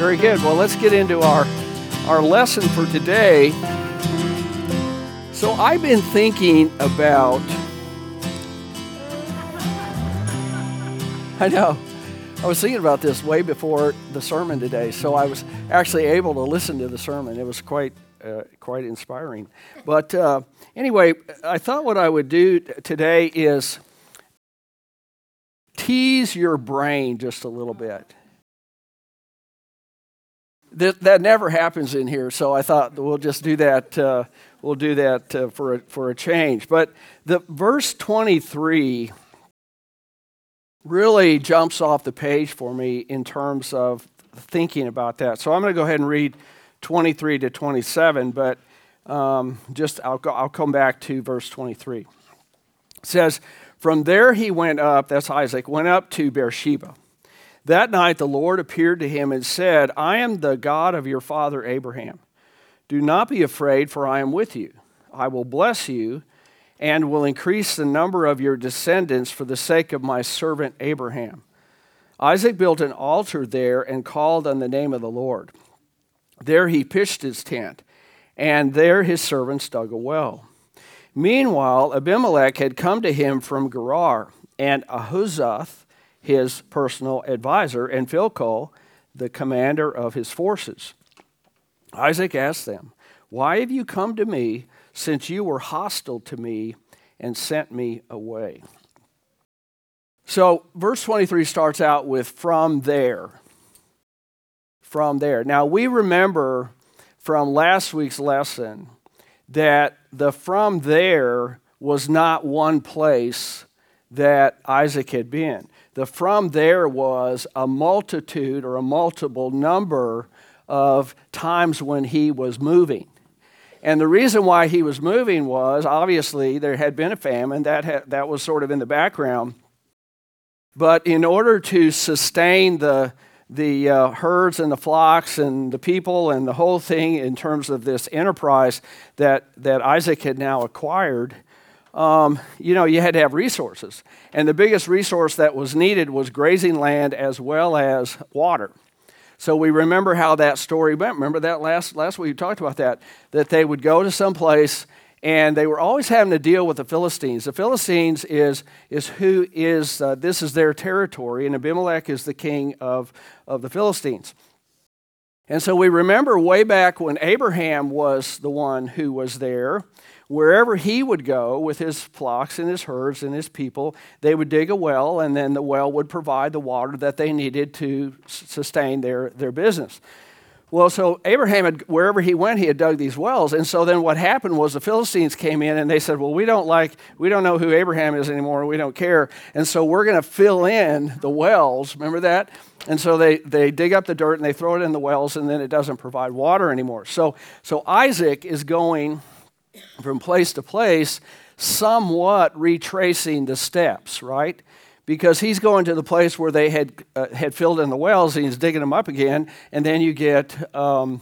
Very good. Well, let's get into our, our lesson for today. So, I've been thinking about. I know. I was thinking about this way before the sermon today, so I was actually able to listen to the sermon. It was quite, uh, quite inspiring. But uh, anyway, I thought what I would do today is tease your brain just a little bit that, that never happens in here, so I thought we'll just do that. Uh, we'll do that uh, for a, for a change. But the verse 23 really jumps off the page for me in terms of thinking about that. So I'm going to go ahead and read 23 to 27, but um, just I'll, go, I'll come back to verse 23. It says, From there he went up, that's Isaac, went up to Beersheba. That night the Lord appeared to him and said, I am the God of your father Abraham. Do not be afraid, for I am with you. I will bless you and will increase the number of your descendants for the sake of my servant Abraham. Isaac built an altar there and called on the name of the Lord. There he pitched his tent, and there his servants dug a well. Meanwhile, Abimelech had come to him from Gerar, and Ahuzzath, his personal advisor, and Phicol, the commander of his forces. Isaac asked them, Why have you come to me, since you were hostile to me and sent me away? So, verse 23 starts out with from there. From there. Now, we remember from last week's lesson that the from there was not one place that Isaac had been. The from there was a multitude or a multiple number of times when he was moving. And the reason why he was moving was obviously there had been a famine, that, had, that was sort of in the background. But in order to sustain the, the uh, herds and the flocks and the people and the whole thing in terms of this enterprise that, that Isaac had now acquired, um, you know, you had to have resources. And the biggest resource that was needed was grazing land as well as water. So we remember how that story went. Remember that last, last week we talked about that, that they would go to some place and they were always having to deal with the Philistines. The Philistines is, is who is, uh, this is their territory, and Abimelech is the king of, of the Philistines. And so we remember way back when Abraham was the one who was there, wherever he would go with his flocks and his herds and his people, they would dig a well, and then the well would provide the water that they needed to sustain their, their business. Well, so Abraham, had, wherever he went, he had dug these wells. And so then what happened was the Philistines came in and they said, Well, we don't like, we don't know who Abraham is anymore. We don't care. And so we're going to fill in the wells. Remember that? And so they, they dig up the dirt and they throw it in the wells and then it doesn't provide water anymore. So, so Isaac is going from place to place, somewhat retracing the steps, right? Because he's going to the place where they had, uh, had filled in the wells and he's digging them up again, and then you get, um,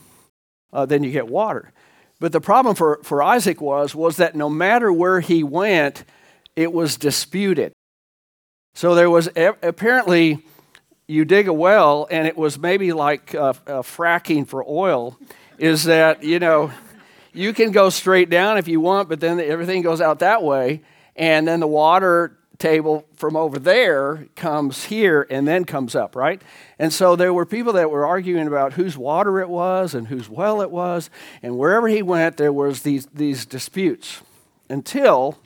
uh, then you get water. But the problem for, for Isaac was, was that no matter where he went, it was disputed. So there was apparently, you dig a well, and it was maybe like uh, uh, fracking for oil, is that, you know, you can go straight down if you want, but then everything goes out that way. And then the water table from over there comes here and then comes up, right? And so there were people that were arguing about whose water it was and whose well it was. And wherever he went, there was these, these disputes until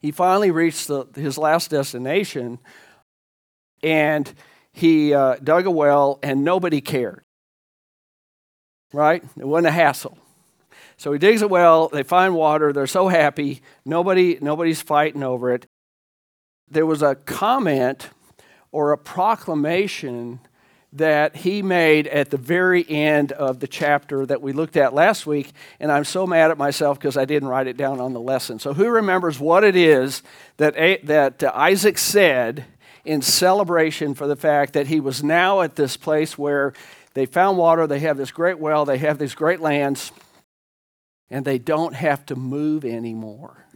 he finally reached the, his last destination and he uh, dug a well and nobody cared, right? It wasn't a hassle. So he digs a well, they find water, they're so happy, nobody, nobody's fighting over it. There was a comment or a proclamation that he made at the very end of the chapter that we looked at last week, and I'm so mad at myself because I didn't write it down on the lesson. So, who remembers what it is that, that uh, Isaac said in celebration for the fact that he was now at this place where they found water, they have this great well, they have these great lands, and they don't have to move anymore.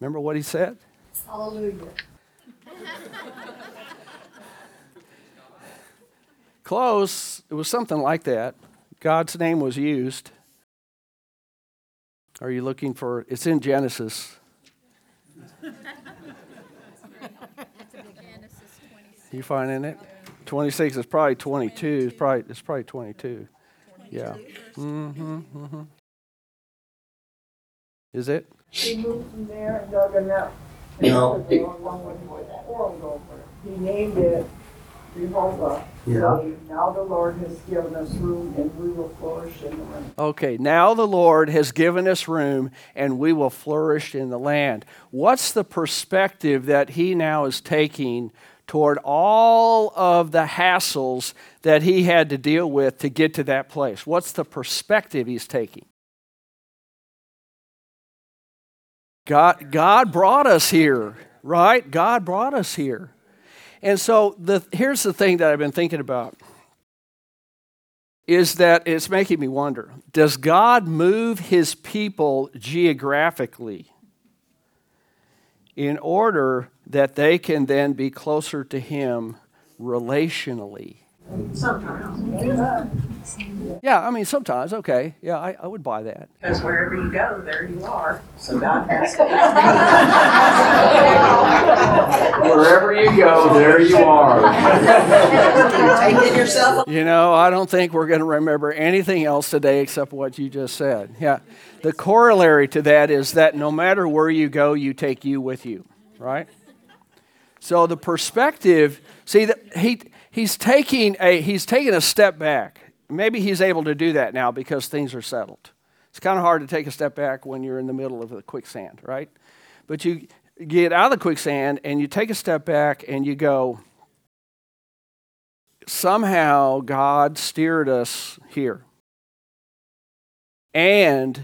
Remember what he said? Hallelujah. Close. It was something like that. God's name was used. Are you looking for it's in Genesis. You finding it? 26 is probably 22. It's probably it's probably 22. Yeah. Mm-hmm, mm-hmm. Is it? He moved from there and dug enough. No. He named it Rehoboth. Yeah. saying, Now the Lord has given us room and we will flourish in the land. Okay, now the Lord has given us room and we will flourish in the land. What's the perspective that he now is taking toward all of the hassles that he had to deal with to get to that place? What's the perspective he's taking? God, God brought us here, right? God brought us here. And so the, here's the thing that I've been thinking about is that it's making me wonder does God move his people geographically in order that they can then be closer to him relationally? Sometimes. Yeah, I mean, sometimes, okay. Yeah, I, I would buy that. Because wherever you go, there you are. So God has Wherever you go, there you are. Taking yourself. You know, I don't think we're going to remember anything else today except what you just said. Yeah. The corollary to that is that no matter where you go, you take you with you, right? So the perspective, see that he he's taking a he's taking a step back. Maybe he's able to do that now because things are settled. It's kind of hard to take a step back when you're in the middle of the quicksand, right? But you get out of the quicksand and you take a step back and you go, somehow God steered us here. And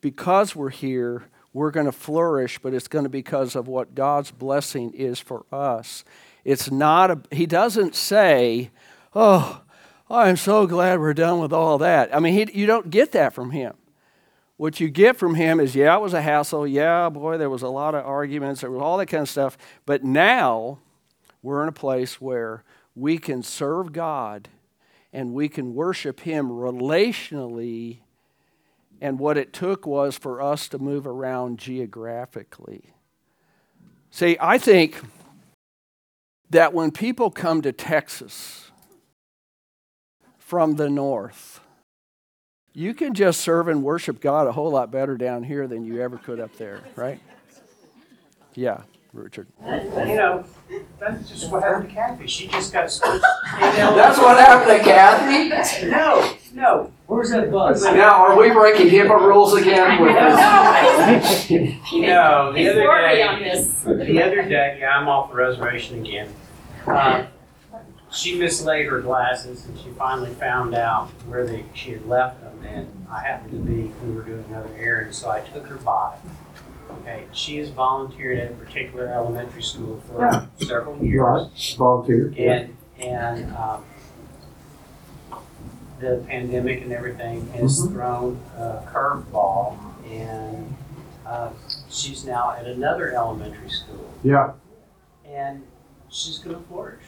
because we're here, we're going to flourish, but it's going to be because of what God's blessing is for us. It's not a, he doesn't say, oh, I'm so glad we're done with all that. I mean, he, you don't get that from him. What you get from him is, yeah, it was a hassle. Yeah, boy, there was a lot of arguments. There was all that kind of stuff. But now we're in a place where we can serve God and we can worship him relationally. And what it took was for us to move around geographically. See, I think that when people come to Texas from the north, you can just serve and worship God a whole lot better down here than you ever could up there, right? Yeah, Richard. You know, that's just what happened to Kathy. She just got switched. That's what happened to Kathy? No, no. Where's that bus? Now, are we breaking HIPAA rules again with this? No, the other day, the other day, yeah, I'm off the reservation again. Uh, She mislaid her glasses and she finally found out where they, she had left them and I happened to be, we were doing another errand, so I took her by. Okay, she has volunteered at a particular elementary school for several years. Right, volunteer. And, and, um, the pandemic and everything has Mhm. thrown a curveball and, uh, she's now at another elementary school Yeah, and she's gonna flourish.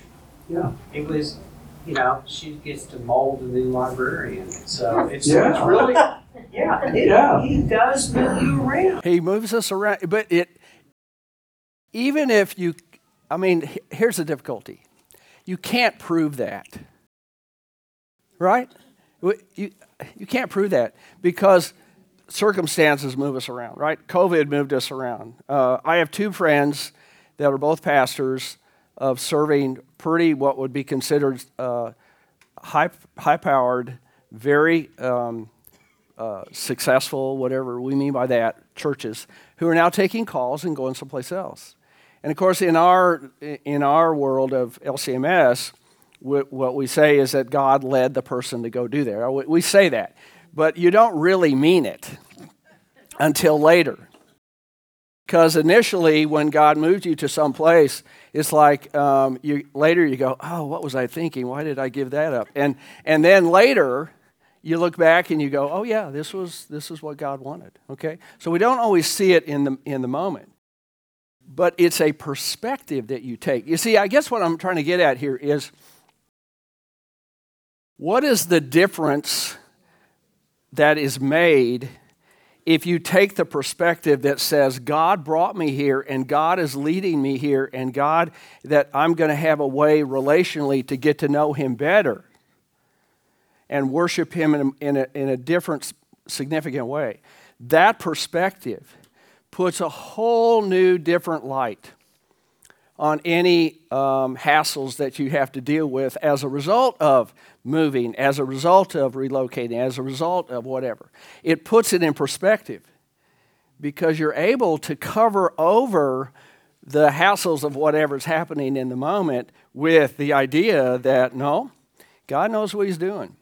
Yeah. It was, you know, she gets to mold a new librarian, so it's, Yeah. it's really, yeah, it- Yeah. he does move you around. He moves us around, but it, even if you, I mean, here's the difficulty you can't prove that. Right? You, you can't prove that because circumstances move us around, right? COVID moved us around. Uh, I have two friends that are both pastors of serving pretty what would be considered uh, high, high-powered, very um, uh, successful, whatever we mean by that, churches who are now taking calls and going someplace else. And of course, in our in our world of LCMS, wh- what we say is that God led the person to go do there. We say that, but you don't really mean it until later. Because initially, when God moved you to some place, it's like um, you later you go, "Oh, what was I thinking? Why did I give that up?" And and then later, you look back and you go, "Oh yeah, this was this is what God wanted." Okay, so we don't always see it in the in the moment, but it's a perspective that you take. You see, I guess what I'm trying to get at here is What is the difference that is made if you take the perspective that says, God brought me here and God is leading me here and God, that I'm going to have a way relationally to get to know Him better and worship Him in a, in a, in a different, significant way? That perspective puts a whole new, different light on any um, hassles that you have to deal with as a result of moving, as a result of relocating, as a result of whatever. It puts it in perspective because you're able to cover over the hassles of whatever's happening in the moment with the idea that no, God knows what He's doing.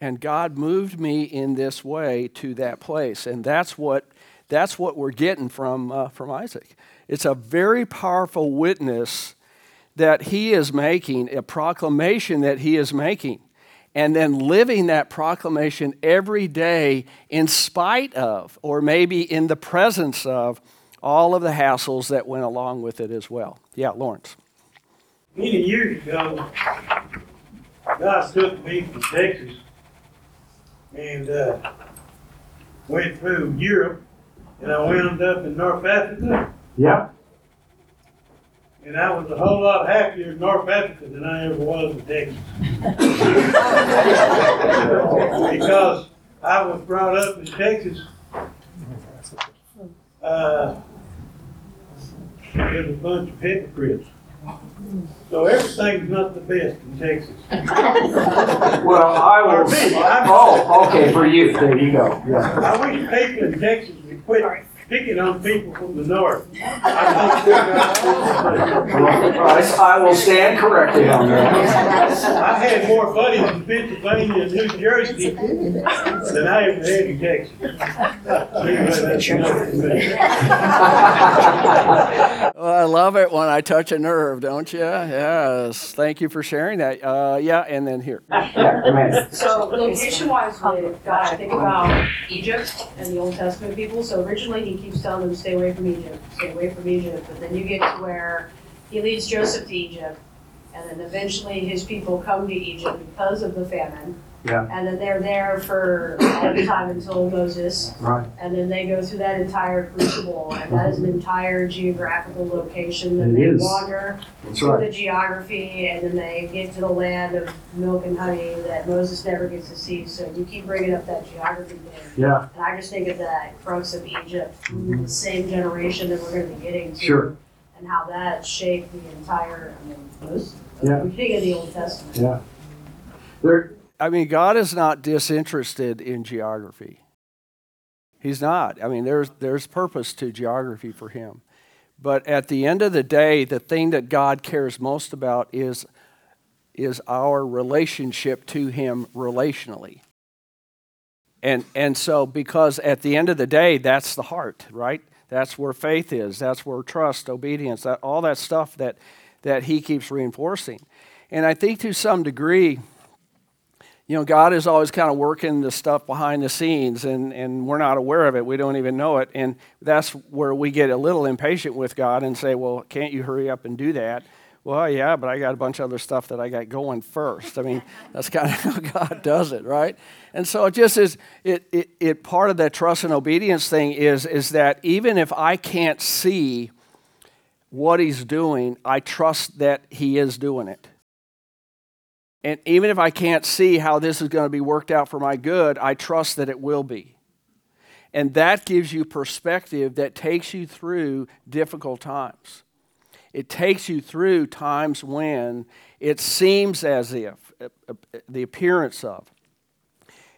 And God moved me in this way to that place. And that's what, that's what we're getting from, uh, from Isaac. It's a very powerful witness that he is making, a proclamation that he is making, and then living that proclamation every day in spite of, or maybe in the presence of, all of the hassles that went along with it as well. Yeah, Lawrence. Many years ago, God took me from Texas and uh, went through Europe, and I wound up in North Africa, Yeah. And I was a whole lot happier in North Africa than I ever was in Texas. because I was brought up in Texas. Uh, with a bunch of hypocrites. So everything's not the best in Texas. Well, I For will. me, I'm- Oh, okay, for you. There you go. Yeah. I wish people in Texas would quit picking on people from the north. I think they're I I will stand corrected on that. I had more buddies in Pennsylvania and New Jersey than I ever had in Texas. Anyway, that's enough for me. Well, I love it when I touch a nerve, don't you? Yes. Thank you for sharing that. Uh, yeah, and then here. Yeah. So location-wise with God, think about Egypt and the Old Testament people. So originally he keeps telling them, stay away from Egypt, stay away from Egypt. But then you get to where he leads Joseph to Egypt. And then eventually his people come to Egypt because of the famine. Yeah. And then they're there for all the time until Moses. Right. And then they go through that entire crucible. And that is an entire geographical location that It they is. wander That's through right. the geography, and then they get to the land of milk and honey that Moses never gets to see. So you keep bringing up that geography thing, Yeah, and I just think of that crux of Egypt, mm-hmm. the same generation that we're going to be getting to, sure. and how that shaped the entire, I mean, most, Yeah. the beginning of the Old Testament. Yeah. There, I mean, God is not disinterested in geography. He's not. I mean, there's, there's purpose to geography for him. But at the end of the day, the thing that God cares most about is, is our relationship to him relationally. And, and so, because at the end of the day, that's the heart, right? That's where faith is. That's where trust, obedience, that, all that stuff that, that he keeps reinforcing. And I think to some degree, you know, God is always kind of working the stuff behind the scenes, and, and we're not aware of it. We don't even know it. And that's where we get a little impatient with God and say, well, can't you hurry up and do that? Well, yeah, but I got a bunch of other stuff that I got going first. I mean, that's kind of how God does it, right? And so it just is, it, it, it part of that trust and obedience thing is, is that even if I can't see what He's doing, I trust that He is doing it. And even if I can't see how this is going to be worked out for my good, I trust that it will be. And that gives you perspective that takes you through difficult times. It takes you through times when it seems as if, uh, uh, the appearance of,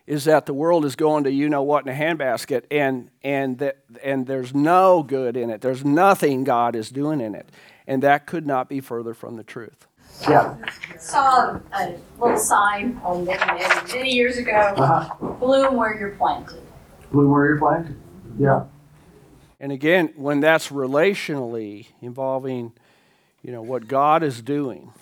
is that the world is going to you know what in a handbasket and, and, that, and there's no good in it. There's nothing God is doing in it. And that could not be further from the truth. Yeah. saw a little sign on the internet many years ago, Uh-huh. bloom where you're planted. Bloom where you're planted. Yeah. And again, when that's relationally involving, you know, what God is doing,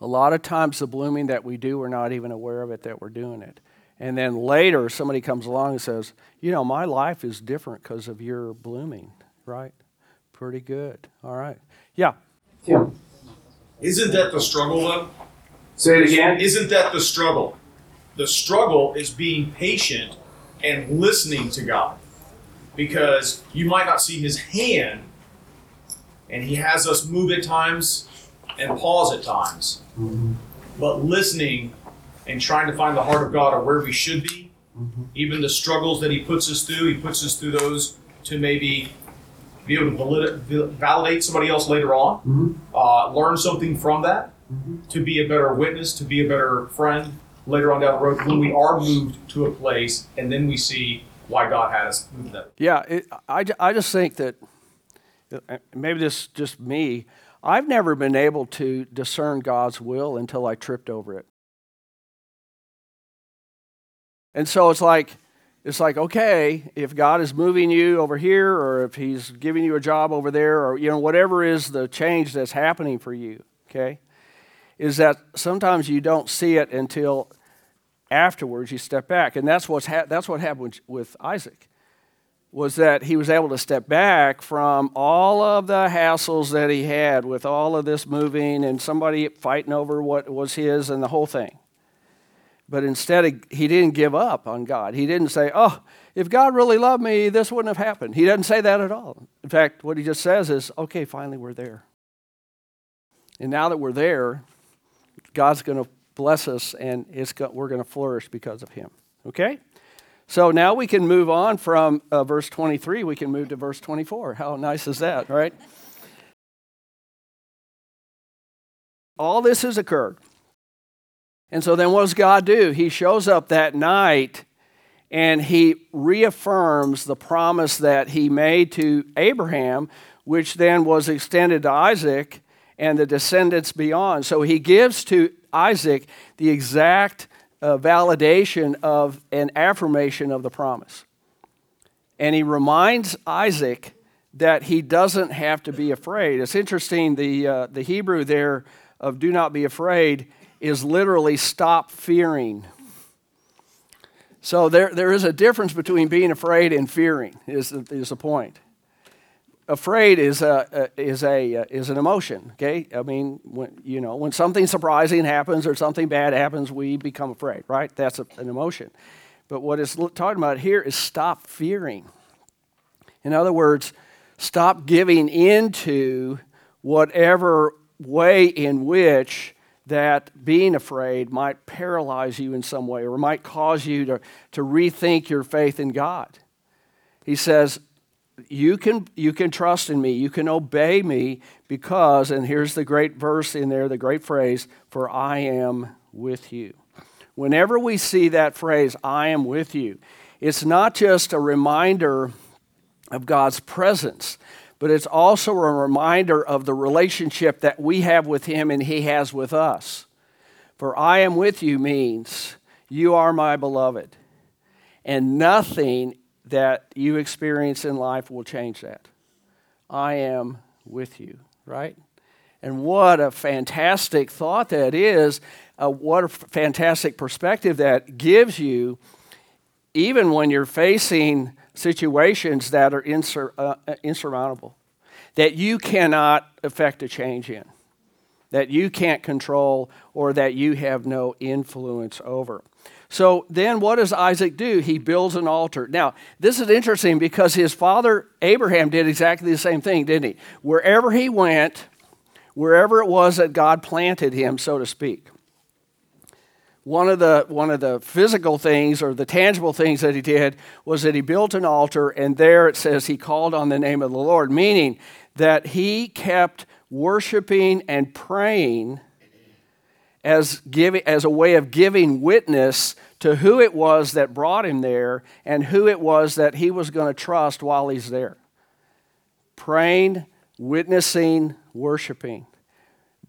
a lot of times the blooming that we do, we're not even aware of it that we're doing it. And then later, somebody comes along and says, you know, my life is different because of your blooming, right? Pretty good. All right. Yeah. Tim. Isn't that the struggle though? Say it again. Isn't that the struggle? The struggle is being patient and listening to God. Because you might not see his hand, and he has us move at times and pause at times. Mm-hmm. But listening and trying to find the heart of God or where we should be, mm-hmm. even the struggles that he puts us through, he puts us through those to maybe be able to valid- validate somebody else later on, uh, learn something from that to be a better witness, to be a better friend later on down the road when we are moved to a place and then we see why God had us move there. Yeah, it, I, I just think that uh, maybe this is just me. I've never been able to discern God's will until I tripped over it. And so it's like, it's like, okay, if God is moving you over here, or if He's giving you a job over there, or you know, whatever is the change that's happening for you, okay, is that sometimes you don't see it until afterwards you step back, and that's what's ha- that's what happened with Isaac was that he was able to step back from all of the hassles that he had with all of this moving and somebody fighting over what was his and the whole thing. But instead, he didn't give up on God. He didn't say, Oh, if God really loved me, this wouldn't have happened. He doesn't say that at all. In fact, what he just says is, Okay, finally, we're there. And now that we're there, God's going to bless us and go- we're going to flourish because of him. Okay? So now we can move on from uh, verse 23, we can move to verse 24. How nice is that, right? All this has occurred. And so then what does God do? He shows up that night and he reaffirms the promise that he made to Abraham, which then was extended to Isaac and the descendants beyond. So he gives to Isaac the exact uh, validation of an affirmation of the promise. And he reminds Isaac that he doesn't have to be afraid. It's interesting, the, uh, the Hebrew there of do not be afraid is literally stop fearing. So there, there is a difference between being afraid and fearing, is, is the point. Afraid is, a, is, a, is an emotion, okay? I mean, when, you know, when something surprising happens or something bad happens, we become afraid, right? That's a, an emotion. But what it's talking about here is stop fearing. In other words, stop giving into whatever way in which that being afraid might paralyze you in some way or might cause you to, to rethink your faith in God. He says, you can, you can trust in me, you can obey me because, and here's the great verse in there, the great phrase, for I am with you. Whenever we see that phrase, I am with you, it's not just a reminder of God's presence, but it's also a reminder of the relationship that we have with Him and He has with us. For I am with you means you are my beloved, and nothing that you experience in life will change that. I am with you, right? And what a fantastic thought that is. Uh, what a fantastic perspective that gives you, even when you're facing situations that are insur- uh, insurmountable, that you cannot affect a change in, that you can't control, or that you have no influence over. So then what does Isaac do? He builds an altar. Now, this is interesting because his father Abraham did exactly the same thing, didn't he? Wherever he went, wherever it was that God planted him, so to speak. One of, the, one of the physical things or the tangible things that he did was that he built an altar, and there it says he called on the name of the Lord, meaning that he kept worshiping and praying as, giving, as a way of giving witness to who it was that brought him there and who it was that he was going to trust while he's there. Praying, witnessing, worshiping.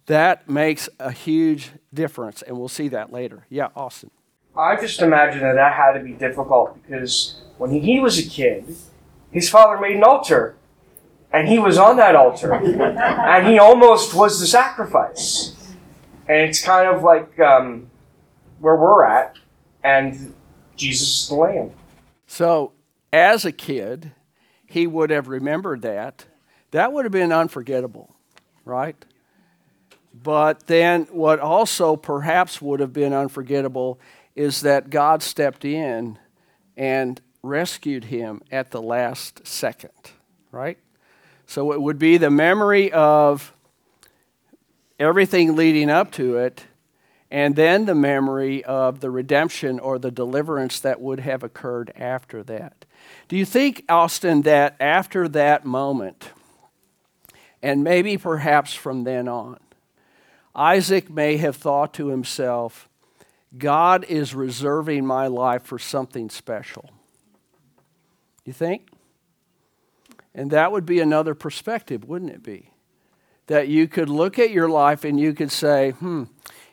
That makes a huge difference, and we'll see that later. Yeah, Austin. I just imagine that that had to be difficult because when he was a kid, his father made an altar, and he was on that altar, and he almost was the sacrifice. And it's kind of like um, where we're at, and Jesus is the Lamb. So, as a kid, he would have remembered that. That would have been unforgettable, right? But then, what also perhaps would have been unforgettable is that God stepped in and rescued him at the last second, right? So it would be the memory of everything leading up to it, and then the memory of the redemption or the deliverance that would have occurred after that. Do you think, Austin, that after that moment, and maybe perhaps from then on, Isaac may have thought to himself, God is reserving my life for something special? You think? And that would be another perspective, wouldn't it be? That you could look at your life and you could say, hmm,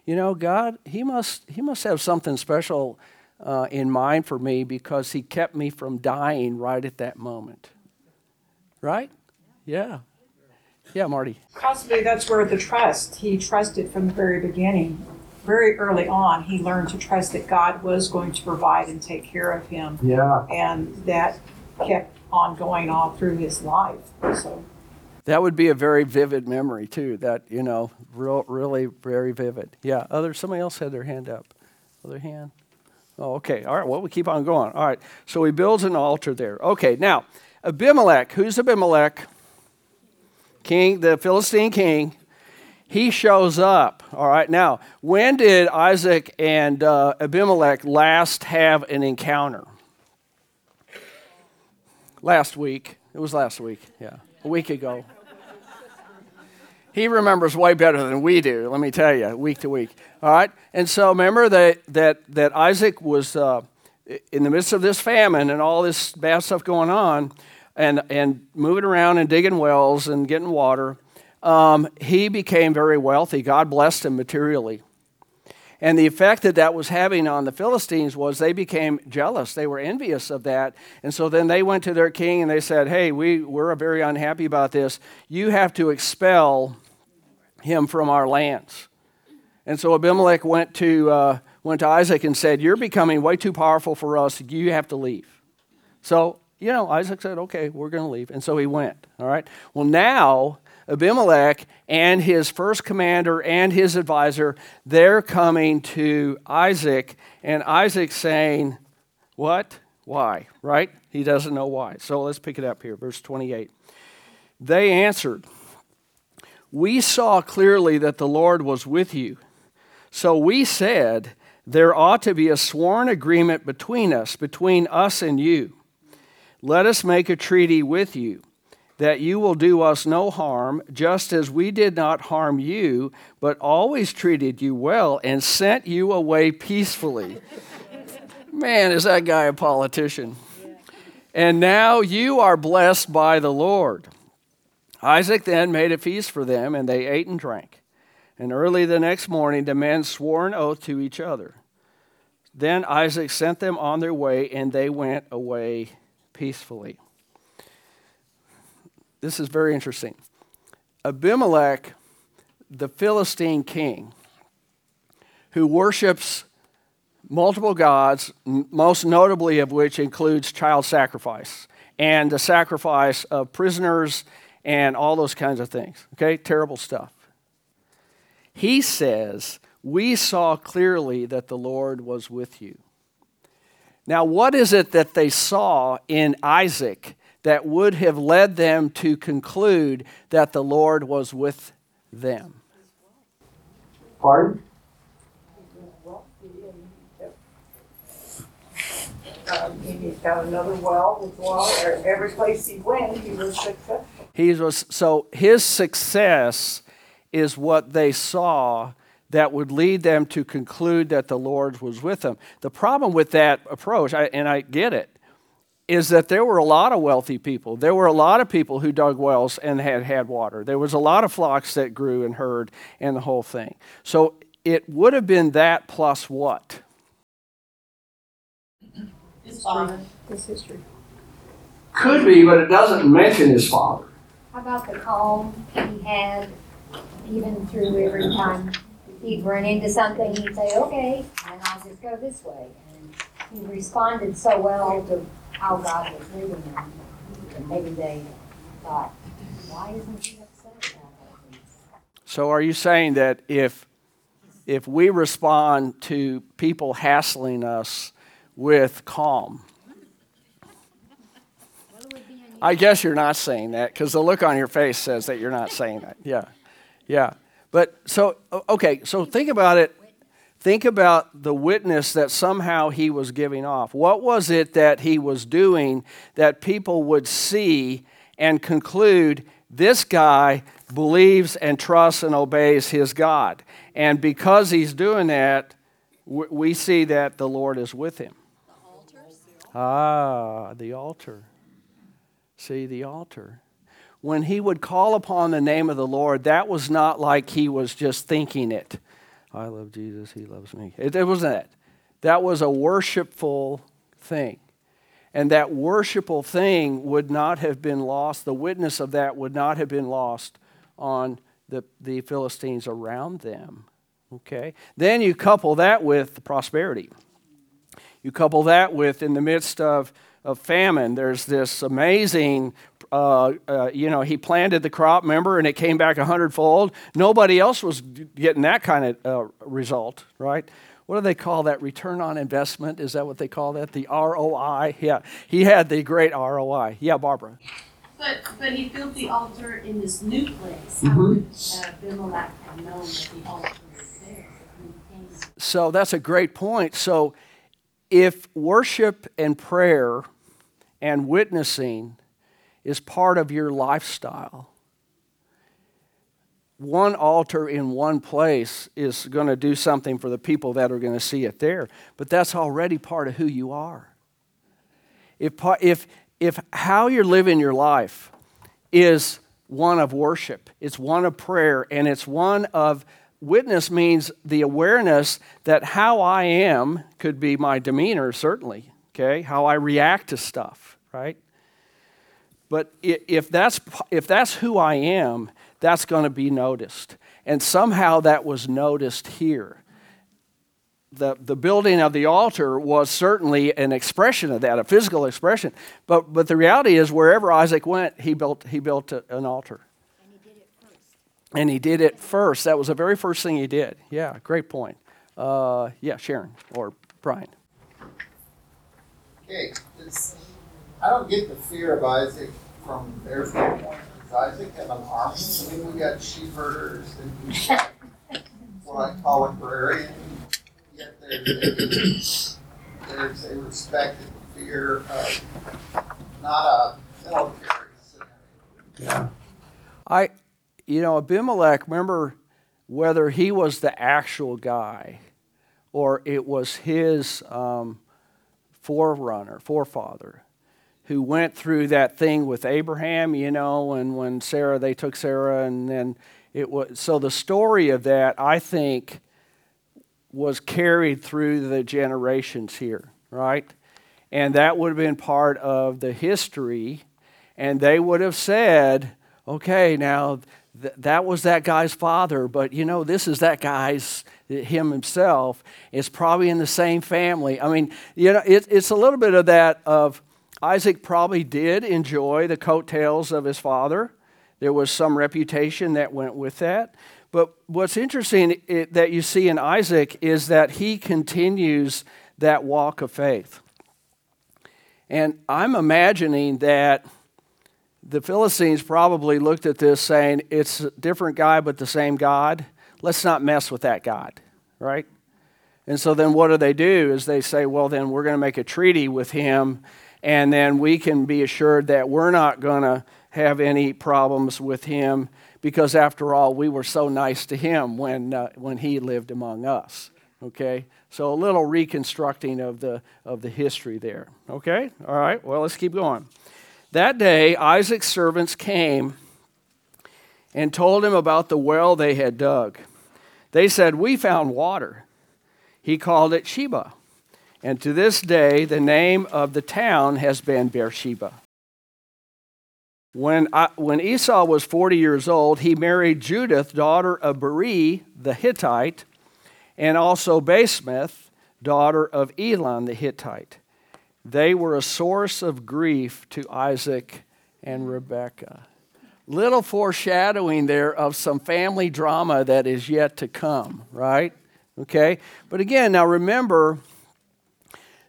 you know, God, He must, he must have something special uh, in mind for me because He kept me from dying right at that moment. Right? Yeah. Yeah, Marty. Possibly that's where the trust, he trusted from the very beginning. Very early on, he learned to trust that God was going to provide and take care of him. Yeah. And that kept on going all through his life, so. That would be a very vivid memory too. That you know, real, really very vivid. Yeah. Other somebody else had their hand up. Other hand. Oh, okay. All right. Well, we keep on going. All right. So he builds an altar there. Okay. Now, Abimelech. Who's Abimelech? King, the Philistine king. He shows up. All right. Now, when did Isaac and uh, Abimelech last have an encounter? Last week. It was last week. Yeah, a week ago. He remembers way better than we do, let me tell you, week to week. All right? And so remember that, that, that Isaac was uh, in the midst of this famine and all this bad stuff going on and, and moving around and digging wells and getting water. Um, he became very wealthy. God blessed him materially. And the effect that that was having on the Philistines was they became jealous. They were envious of that. And so then they went to their king and they said, Hey, we, we're very unhappy about this. You have to expel him from our lands. And so Abimelech went to, uh, went to Isaac and said, You're becoming way too powerful for us. You have to leave. So, you know, Isaac said, Okay, we're going to leave. And so he went. All right. Well, now Abimelech and his first commander and his advisor, they're coming to Isaac, and Isaac saying, What? Why? Right? He doesn't know why. So let's pick it up here, verse 28. They answered, We saw clearly that the Lord was with you. So we said, There ought to be a sworn agreement between us, between us and you. Let us make a treaty with you that you will do us no harm, just as we did not harm you, but always treated you well and sent you away peacefully. Man, is that guy a politician? And now you are blessed by the Lord. Isaac then made a feast for them, and they ate and drank. And early the next morning, the men swore an oath to each other. Then Isaac sent them on their way, and they went away peacefully. This is very interesting. Abimelech, the Philistine king, who worships multiple gods, most notably of which includes child sacrifice and the sacrifice of prisoners and all those kinds of things. Okay, terrible stuff. He says, We saw clearly that the Lord was with you. Now, what is it that they saw in Isaac that would have led them to conclude that the Lord was with them? Pardon? Um, he got another well with water. Every place he went, he was successful. He was so his success is what they saw that would lead them to conclude that the Lord was with them. The problem with that approach, I, and I get it, is that there were a lot of wealthy people. There were a lot of people who dug wells and had had water. There was a lot of flocks that grew and herd and the whole thing. So it would have been that plus what? His father. His history. Could be, but it doesn't mention his father. How about the calm he had even through every time he'd run into something, he'd say, okay, and I'll just go this way. And he responded so well to how God was leading him. that Maybe they thought, why isn't he upset about all? So are you saying that if if we respond to people hassling us with calm, I guess you're not saying that because the look on your face says that you're not saying that. Yeah, yeah. But so okay, so think about it. Think about the witness that somehow he was giving off. What was it that he was doing that people would see and conclude this guy believes and trusts and obeys his God? And because he's doing that, we see that the Lord is with him. Ah, the altar. See, the altar. When he would call upon the name of the Lord, that was not like he was just thinking it. I love Jesus, he loves me. It, it wasn't that. That was a worshipful thing. And that worshipful thing would not have been lost, the witness of that would not have been lost on the, the Philistines around them. Okay? Then you couple that with the prosperity. You couple that with, in the midst of, of famine, there's this amazing, uh, uh, you know, he planted the crop, remember, and it came back a hundredfold. Nobody else was getting that kind of uh, result, right? What do they call that? Return on investment? Is that what they call that? The ROI? Yeah, he had the great ROI. Yeah, Barbara. But, but he built the altar in this new place. Mhm. How would uh, have known that the altar was there? when he came? So that's a great point. So if worship and prayer and witnessing is part of your lifestyle, one altar in one place is going to do something for the people that are going to see it there, but that's already part of who you are. If, if, if how you're living your life is one of worship, it's one of prayer, and it's one of witness means the awareness that how I am could be my demeanor, certainly, okay? How I react to stuff, right? But if that's, if that's who I am, that's going to be noticed. And somehow that was noticed here. The, the building of the altar was certainly an expression of that, a physical expression. But, but the reality is, wherever Isaac went, he built, he built a- an altar. And he did it first. That was the very first thing he did. Yeah, great point. Uh, yeah, Sharon or Brian. Okay, it's, I don't get the fear of Isaac from their standpoint. Does Isaac have an army? I mean, we got sheep herders and we got what I call agrarian. Yet there's, there's a respect and fear of not a military scenario. I, you know, Abimelech, remember whether he was the actual guy or it was his um, forerunner, forefather, who went through that thing with Abraham, you know, and when Sarah, they took Sarah, and then it was. So the story of that, I think, was carried through the generations here, right? And that would have been part of the history. And they would have said, okay, now th- that was that guy's father, but you know, this is that guy's, him himself. It's probably in the same family. I mean, you know, it, it's a little bit of that of Isaac probably did enjoy the coattails of his father. There was some reputation that went with that. But what's interesting that you see in Isaac is that he continues that walk of faith. And I'm imagining that the Philistines probably looked at this saying, it's a different guy, but the same God. Let's not mess with that God, right? And so then what do they do is they say, well, then we're going to make a treaty with him, and then we can be assured that we're not going to have any problems with him because, after all, we were so nice to him when, uh, when he lived among us. Okay? So a little reconstructing of the, of the history there. Okay? All right, well, let's keep going. That day, Isaac's servants came and told him about the well they had dug. They said, We found water. He called it Sheba. And to this day, the name of the town has been Beersheba. When, I, when Esau was 40 years old, he married Judith, daughter of Beeri the Hittite, and also Basemath, daughter of Elon the Hittite. They were a source of grief to Isaac and Rebekah. little foreshadowing there of some family drama that is yet to come, right? Okay? But again, now remember,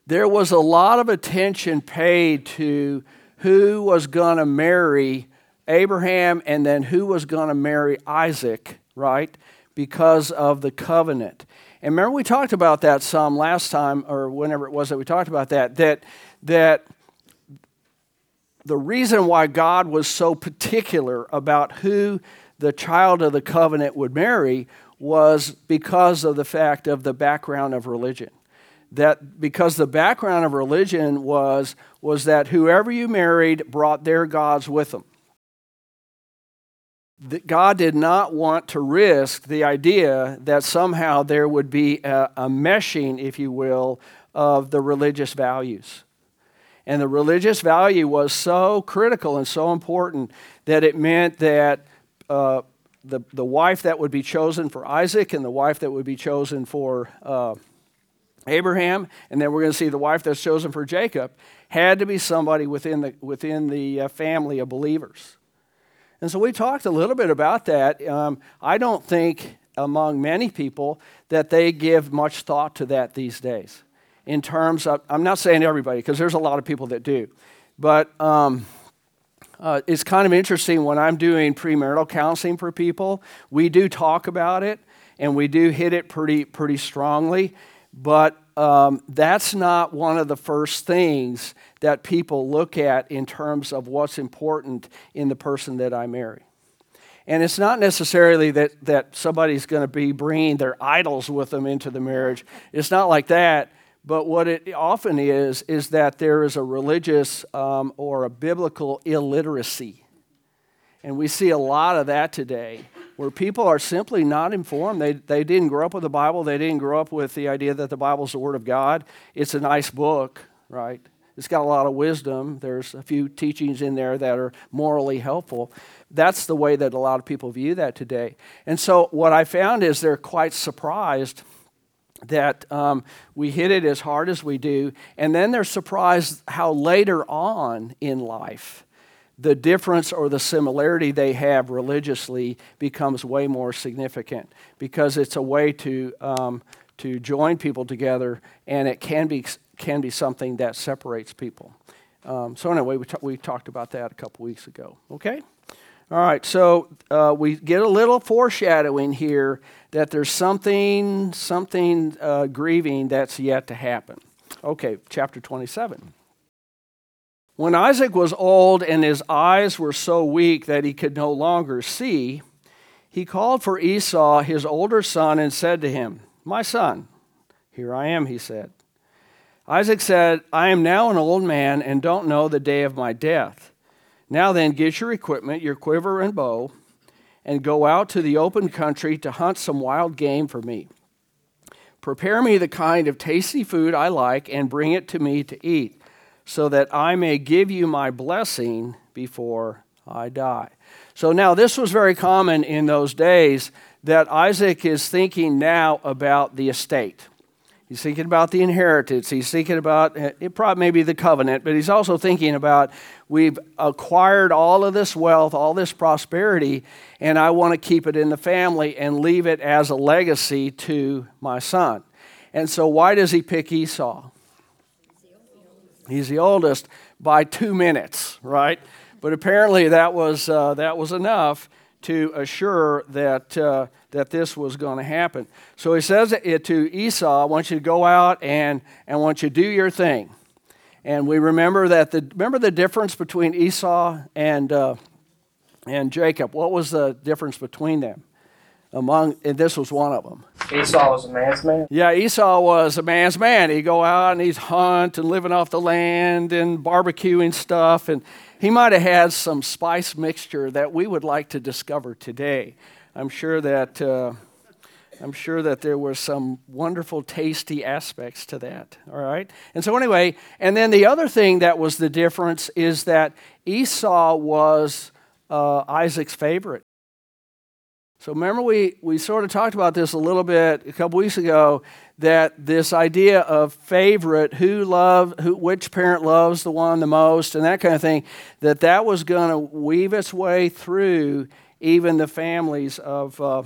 there was a lot of attention paid to who was going to marry Abraham and then who was going to marry Isaac, right? Because of the covenant. And remember, we talked about that some last time, or whenever it was that we talked about that, that, that the reason why God was so particular about who the child of the covenant would marry was because of the fact of the background of religion. That because the background of religion was, was that whoever you married brought their gods with them. That God did not want to risk the idea that somehow there would be a, a meshing, if you will, of the religious values. And the religious value was so critical and so important that it meant that uh, the, the wife that would be chosen for Isaac and the wife that would be chosen for uh, Abraham, and then we're going to see the wife that's chosen for Jacob, had to be somebody within the, within the uh, family of believers. And so we talked a little bit about that. Um, I don't think among many people that they give much thought to that these days in terms of, I'm not saying everybody, because there's a lot of people that do, but um, uh, it's kind of interesting when I'm doing premarital counseling for people, we do talk about it and we do hit it pretty, pretty strongly, but um, that's not one of the first things that people look at in terms of what's important in the person that I marry. And it's not necessarily that, that somebody's going to be bringing their idols with them into the marriage. It's not like that. But what it often is, is that there is a religious um, or a biblical illiteracy. And we see a lot of that today, where people are simply not informed. They, they didn't grow up with the Bible, they didn't grow up with the idea that the Bible's the Word of God. It's a nice book, right? It's got a lot of wisdom. There's a few teachings in there that are morally helpful. That's the way that a lot of people view that today. And so, what I found is they're quite surprised that um, we hit it as hard as we do, and then they're surprised how later on in life the difference or the similarity they have religiously becomes way more significant because it's a way to, um, to join people together, and it can be, can be something that separates people. Um, so, anyway, we, t- we talked about that a couple weeks ago. Okay? All right, so uh, we get a little foreshadowing here that there's something, something uh, grieving that's yet to happen. Okay, chapter 27. When Isaac was old and his eyes were so weak that he could no longer see, he called for Esau, his older son, and said to him, My son, here I am, he said. Isaac said, I am now an old man and don't know the day of my death. Now then, get your equipment, your quiver and bow, and go out to the open country to hunt some wild game for me. Prepare me the kind of tasty food I like and bring it to me to eat, so that I may give you my blessing before I die. So now, this was very common in those days that Isaac is thinking now about the estate. He's thinking about the inheritance. He's thinking about eh, it probably maybe the covenant, but he's also thinking about we've acquired all of this wealth, all this prosperity, and I want to keep it in the family and leave it as a legacy to my son. And so, why does he pick Esau? He's the oldest by two minutes, right? But apparently, that was, uh, that was enough to assure that, uh, that this was going to happen. So he says it to Esau, I want you to go out and, and I want you to do your thing. And we remember that the, remember the difference between Esau and, uh, and Jacob. What was the difference between them? Among, and this was one of them. Esau was a man's man. Yeah, Esau was a man's man. He'd go out and he'd hunt and living off the land and barbecuing stuff. And he might have had some spice mixture that we would like to discover today. I'm sure that uh, I'm sure that there were some wonderful, tasty aspects to that. All right, and so anyway, and then the other thing that was the difference is that Esau was uh, Isaac's favorite. So remember, we, we sort of talked about this a little bit a couple weeks ago that this idea of favorite, who love, who, which parent loves the one the most, and that kind of thing, that that was going to weave its way through even the families of, uh,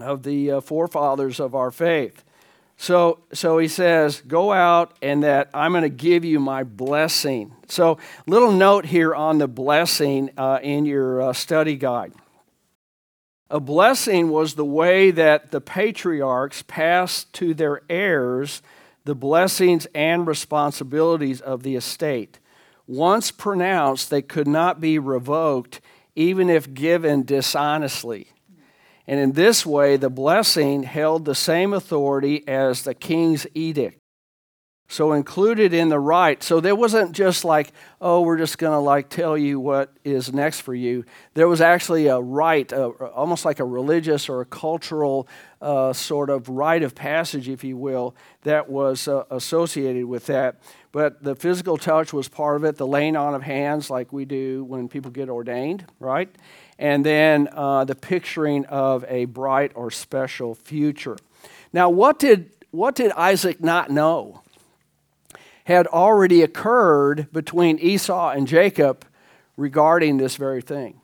of the uh, forefathers of our faith. So, so he says, Go out and that I'm going to give you my blessing. So, little note here on the blessing uh, in your uh, study guide. A blessing was the way that the patriarchs passed to their heirs the blessings and responsibilities of the estate. Once pronounced, they could not be revoked, even if given dishonestly. And in this way, the blessing held the same authority as the king's edict. So included in the right. So there wasn't just like, oh, we're just going to like tell you what is next for you. There was actually a right, a, almost like a religious or a cultural uh, sort of rite of passage, if you will, that was uh, associated with that. But the physical touch was part of it, the laying on of hands, like we do when people get ordained, right? And then uh, the picturing of a bright or special future. Now, what did, what did Isaac not know? Had already occurred between Esau and Jacob regarding this very thing.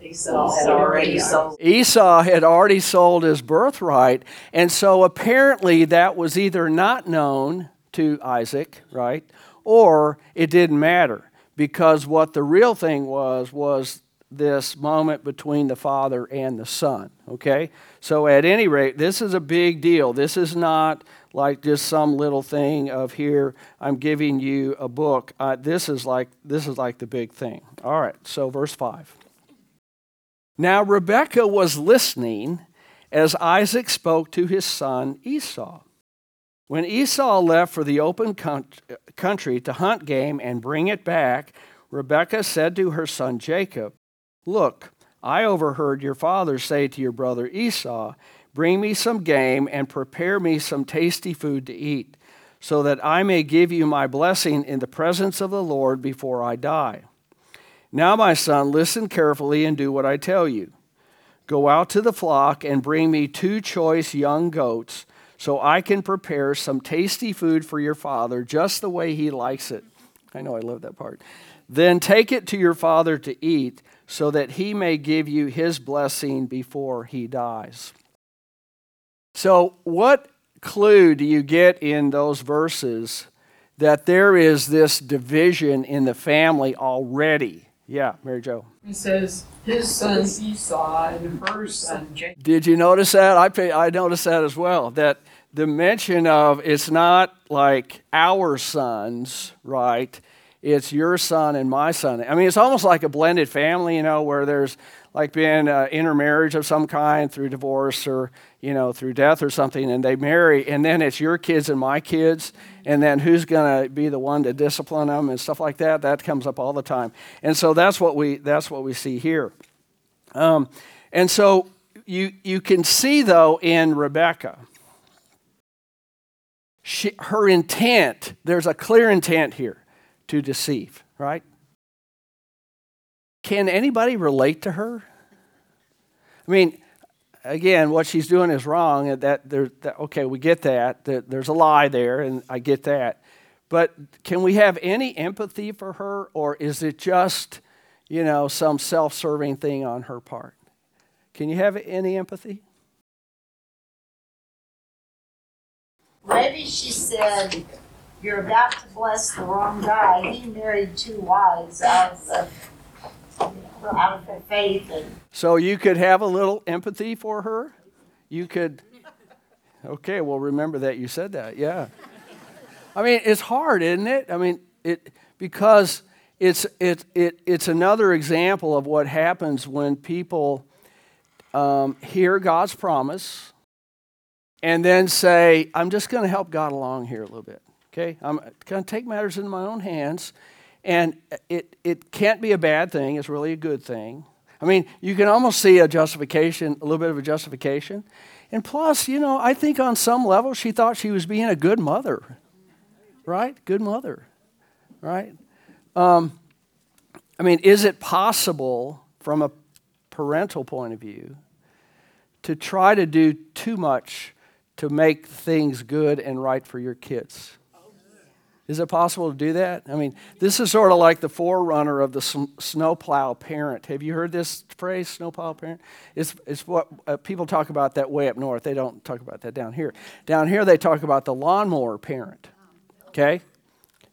Esau had already sold. Esau had already sold his birthright, and so apparently that was either not known to Isaac, right, or it didn't matter because what the real thing was was this moment between the father and the son, okay? So at any rate, this is a big deal. This is not like just some little thing of here i'm giving you a book. Uh, this is like this is like the big thing. All right so verse 5 now rebekah was listening as isaac spoke to his son esau. When esau left for the open country to hunt game and bring it back rebekah said to her son jacob look i overheard your father say to your brother esau Bring me some game and prepare me some tasty food to eat, so that I may give you my blessing in the presence of the Lord before I die. Now, my son, listen carefully and do what I tell you. Go out to the flock and bring me two choice young goats, so I can prepare some tasty food for your father just the way he likes it. I know I love that part. Then take it to your father to eat, so that he may give you his blessing before he dies. So, what clue do you get in those verses that there is this division in the family already? Yeah, Mary Jo. He says his son Esau and her son Jacob. Did you notice that? I pay, I noticed that as well. That the mention of it's not like our sons, right? It's your son and my son. I mean, it's almost like a blended family, you know, where there's like been uh, intermarriage of some kind through divorce or you know through death or something and they marry and then it's your kids and my kids and then who's going to be the one to discipline them and stuff like that? That comes up all the time. And so that's what we that's what we see here. Um, and so you you can see though in rebecca. She, her intent there's a clear intent here to deceive right can anybody relate to her? I mean, again, what she's doing is wrong. That, there, that okay, we get that. That there's a lie there, and I get that. But can we have any empathy for her, or is it just, you know, some self-serving thing on her part? Can you have any empathy? Maybe she said, "You're about to bless the wrong guy. He married two wives out of the out of her faith. And so you could have a little empathy for her. You could. Okay, well, remember that you said that. Yeah. I mean, it's hard, isn't it? I mean, it because it's it, it it's another example of what happens when people um, hear God's promise and then say, "I'm just going to help God along here a little bit." Okay, I'm going to take matters into my own hands and it, it can't be a bad thing, it's really a good thing. I mean, you can almost see a justification, a little bit of a justification. And plus, you know, I think on some level she thought she was being a good mother, right? Good mother, right? Um, I mean, is it possible from a parental point of view to try to do too much to make things good and right for your kids. Is it possible to do that? I mean, this is sort of like the forerunner of the sn- snowplow parent. Have you heard this phrase, snowplow parent? It's, it's what uh, people talk about that way up north. They don't talk about that down here. Down here, they talk about the lawnmower parent. Okay?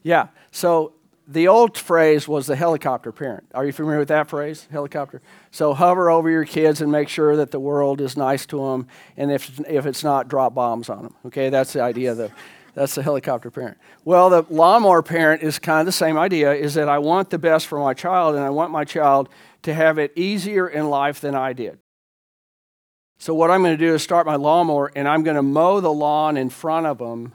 Yeah. So the old phrase was the helicopter parent. Are you familiar with that phrase, helicopter? So hover over your kids and make sure that the world is nice to them, and if, if it's not, drop bombs on them. Okay, that's the idea of the, that's the helicopter parent. Well, the lawnmower parent is kind of the same idea, is that I want the best for my child, and I want my child to have it easier in life than I did. So what I'm going to do is start my lawnmower, and I'm going to mow the lawn in front of them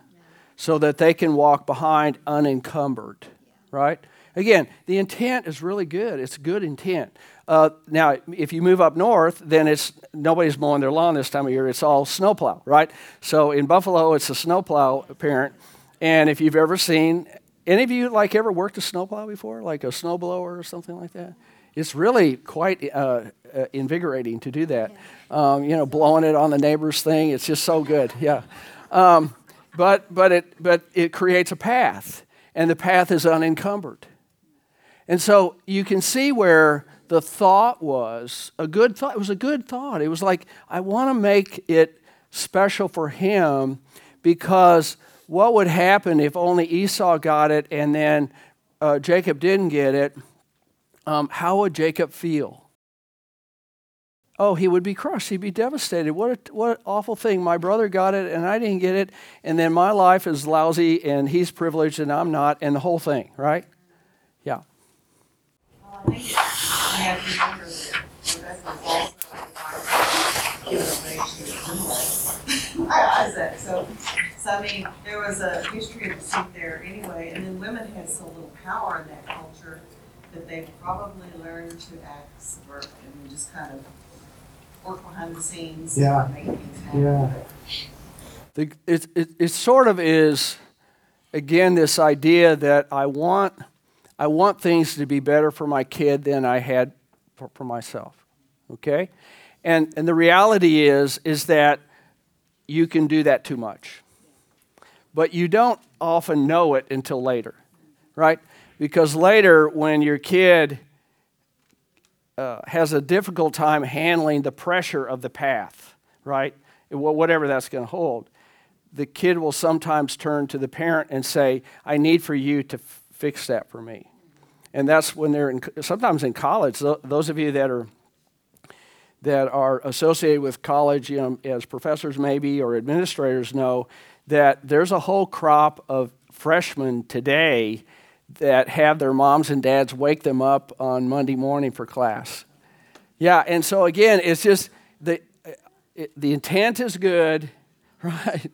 so that they can walk behind unencumbered, right? Again, the intent is really good. It's good intent. Uh, now, if you move up north, then it's nobody's mowing their lawn this time of year. It's all snowplow, right? So in Buffalo, it's a snowplow parent. And if you've ever seen any of you like ever worked a snowplow before, like a snowblower or something like that, it's really quite uh, uh, invigorating to do that. Um, you know, blowing it on the neighbor's thing, it's just so good. Yeah. Um, but, but, it, but it creates a path, and the path is unencumbered. And so you can see where the thought was a good thought. It was a good thought. It was like, I want to make it special for him because what would happen if only Esau got it and then uh, Jacob didn't get it? Um, how would Jacob feel? Oh, he would be crushed. He'd be devastated. What, a, what an awful thing. My brother got it and I didn't get it. And then my life is lousy and he's privileged and I'm not, and the whole thing, right? Yeah. We have to remember that Rebecca was also I, I said, so, so I mean, there was a history of deceit there anyway, and then women had so little power in that culture that they probably learned to act subversive and just kind of work behind the scenes. Yeah. and Make things happen. Yeah. The, it, it, it sort of is, again, this idea that I want, I want things to be better for my kid than I had for, for myself. Okay? And, and the reality is, is that you can do that too much. But you don't often know it until later, right? Because later, when your kid uh, has a difficult time handling the pressure of the path, right? Whatever that's going to hold, the kid will sometimes turn to the parent and say, I need for you to f- fix that for me. And that's when they're in, sometimes in college, those of you that are that are associated with college, you know, as professors maybe or administrators know, that there's a whole crop of freshmen today that have their moms and dads wake them up on Monday morning for class. Yeah, and so again, it's just the it, the intent is good, right?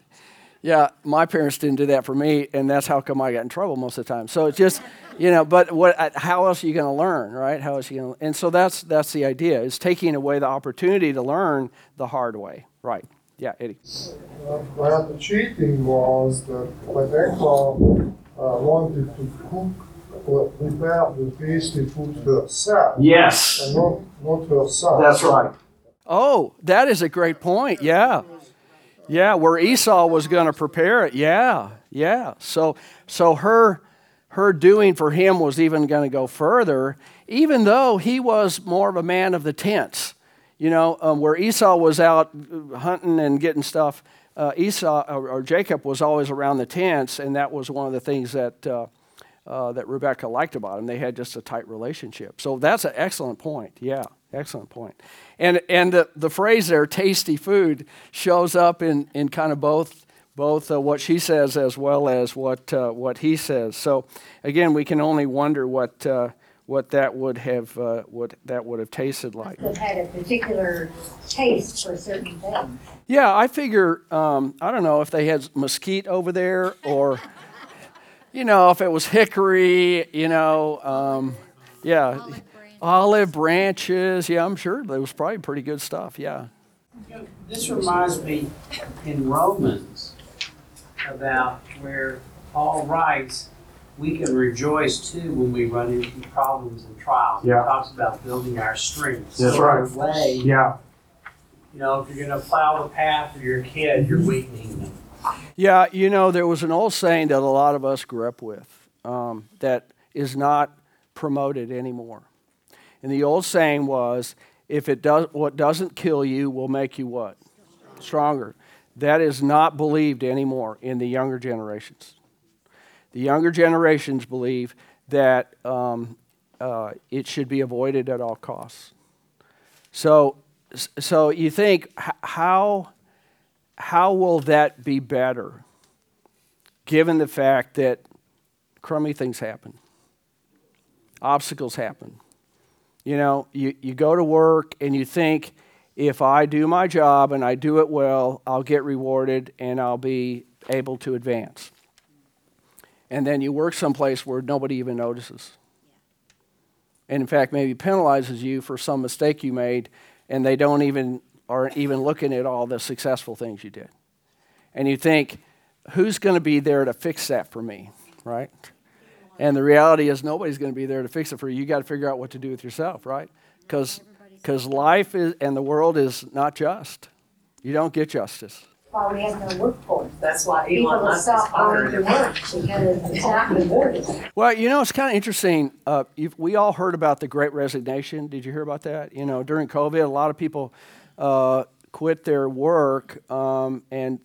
Yeah, my parents didn't do that for me, and that's how come I got in trouble most of the time. So it's just, you know, but what? uh, How else are you going to learn, right? How else are you going to? And so that's that's the idea: is taking away the opportunity to learn the hard way, right? Yeah, Eddie. Well, the cheating was that Rebecca uh, wanted to cook or prepare the tasty food herself. Yes. And not, not her son. That's right. Oh, that is a great point. Yeah. Yeah, where Esau was going to prepare it. Yeah. Yeah. So so her her doing for him was even going to go further, even though he was more of a man of the tents. You know, um, where Esau was out hunting and getting stuff, uh, Esau or, or Jacob was always around the tents, and that was one of the things that uh, uh, that Rebecca liked about him. They had just a tight relationship. So that's an excellent point. Yeah, excellent point. And and the, the phrase there, "tasty food," shows up in, in kind of both both uh, what she says as well as what uh, what he says. So again, we can only wonder what uh, what that would have uh, what that would have tasted like. Had a particular taste for certain things. Yeah, I figure um, I don't know if they had mesquite over there or you know if it was hickory. You know, um, yeah, olive branches. Yeah, I'm sure it was probably pretty good stuff. Yeah. You know, This reminds me in Romans about where Paul writes, we can rejoice too when we run into problems and trials. Yeah. He talks about building our strength. That's So right. way, Yeah. You know, if you're going to plow the path for your kid, you're weakening them. Yeah, you know, there was an old saying that a lot of us grew up with um, that is not promoted anymore. And the old saying was, if it does, what doesn't kill you will make you what? Stronger. That is not believed anymore in the younger generations. The younger generations believe that um, uh, it should be avoided at all costs. So, so you think how how will that be better given the fact that crummy things happen, obstacles happen? You know, you, you go to work and you think, if I do my job and I do it well, I'll get rewarded and I'll be able to advance. And then you work someplace where nobody even notices. And in fact, maybe penalizes you for some mistake you made, and they don't even aren't even looking at all the successful things you did. And you think, who's going to be there to fix that for me, right? And the reality is, nobody's going to be there to fix it for you. You got to figure out what to do with yourself, right? Because because life is and the world is not just. You don't get justice. Why we have no workforce. That's why People Elon will Musk stop going to work because it's not rewarded. Well, you know, it's kind of interesting. Uh, you've- we all heard about the Great Resignation. Did you hear about that? You know, during COVID, a lot of people uh, quit their work um, and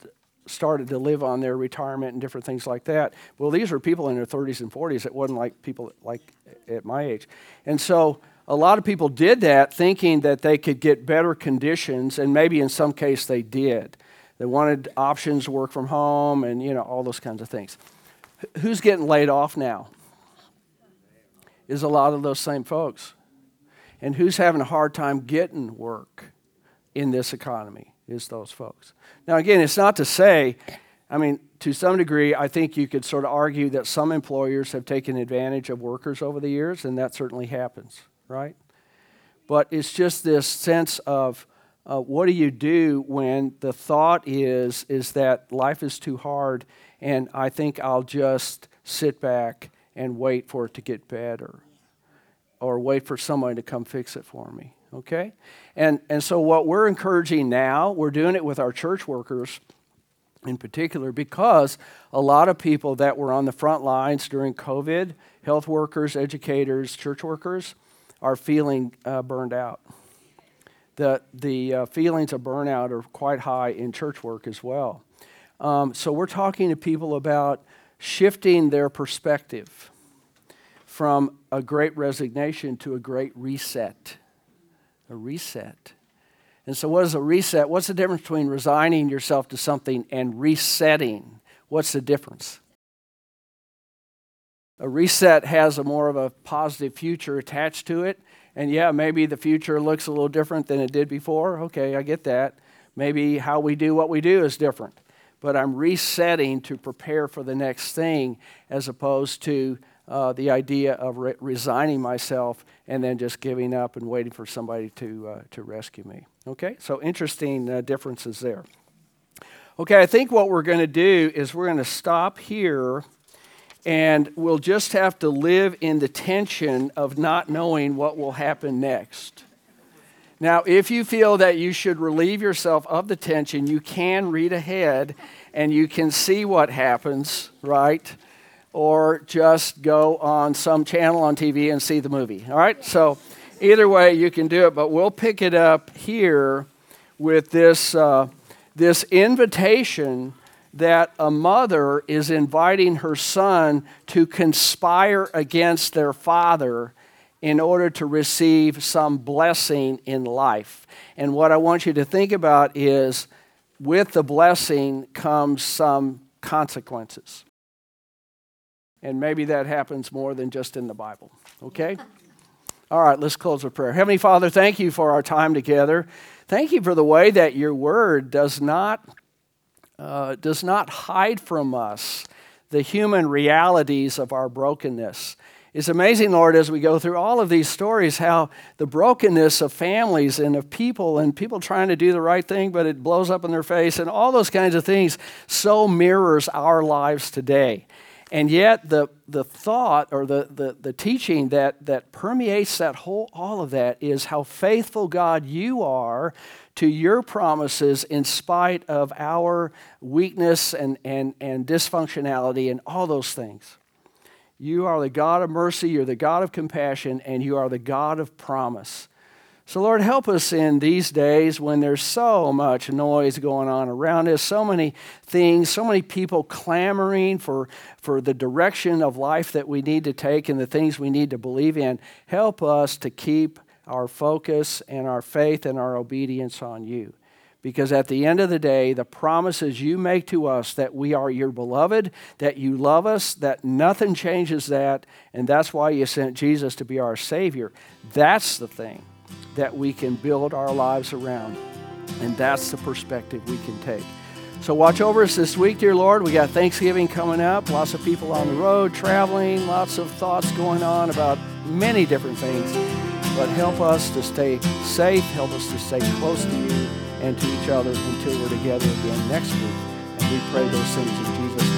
started to live on their retirement and different things like that. Well, these were people in their 30s and 40s. It wasn't like people like at my age. And so a lot of people did that thinking that they could get better conditions, and maybe in some case they did. They wanted options to work from home and, you know, all those kinds of things. Who's getting laid off now? Is a lot of those same folks. And who's having a hard time getting work in this economy is those folks. Now, again, it's not to say, I mean, to some degree, I think you could sort of argue that some employers have taken advantage of workers over the years, and that certainly happens, right? But it's just this sense of uh, what do you do when the thought is is that life is too hard, and I think I'll just sit back and wait for it to get better, or wait for somebody to come fix it for me. Okay, and and so what we're encouraging now, we're doing it with our church workers in particular because a lot of people that were on the front lines during COVID, health workers, educators, church workers, are feeling uh, burned out. The, the uh, feelings of burnout are quite high in church work as well. Um, so we're talking to people about shifting their perspective from a great resignation to a great reset. A reset. And so, what is a reset? What's the difference between resigning yourself to something and resetting? What's the difference? A reset has a more of a positive future attached to it. And yeah, maybe the future looks a little different than it did before. Okay, I get that. Maybe how we do what we do is different. But I'm resetting to prepare for the next thing as opposed to uh, the idea of re- resigning myself and then just giving up and waiting for somebody to, uh, to rescue me. Okay, so interesting uh, differences there. Okay, I think what we're going to do is we're going to stop here and we'll just have to live in the tension of not knowing what will happen next. Now, if you feel that you should relieve yourself of the tension, you can read ahead and you can see what happens, right? Or just go on some channel on TV and see the movie, all right? So, either way, you can do it, but we'll pick it up here with this, uh, this invitation that a mother is inviting her son to conspire against their father in order to receive some blessing in life. And what I want you to think about is with the blessing comes some consequences. And maybe that happens more than just in the Bible, okay? All right, let's close with prayer. Heavenly Father, thank you for our time together. Thank you for the way that your word does not, uh, does not hide from us the human realities of our brokenness. It's amazing, Lord, as we go through all of these stories, how the brokenness of families and of people and people trying to do the right thing, but it blows up in their face, and all those kinds of things so mirrors our lives today. And yet, the, the thought or the, the, the teaching that, that permeates that whole, all of that is how faithful, God, you are to your promises in spite of our weakness and, and, and dysfunctionality and all those things. You are the God of mercy, you're the God of compassion, and you are the God of promise. So, Lord, help us in these days when there's so much noise going on around us, so many things, so many people clamoring for, for the direction of life that we need to take and the things we need to believe in. Help us to keep our focus and our faith and our obedience on you. Because at the end of the day, the promises you make to us that we are your beloved, that you love us, that nothing changes that, and that's why you sent Jesus to be our Savior. That's the thing that we can build our lives around. And that's the perspective we can take. So watch over us this week, dear Lord. We got Thanksgiving coming up, lots of people on the road traveling, lots of thoughts going on about many different things. But help us to stay safe, help us to stay close to you and to each other until we're together again next week. And we pray those things in Jesus'.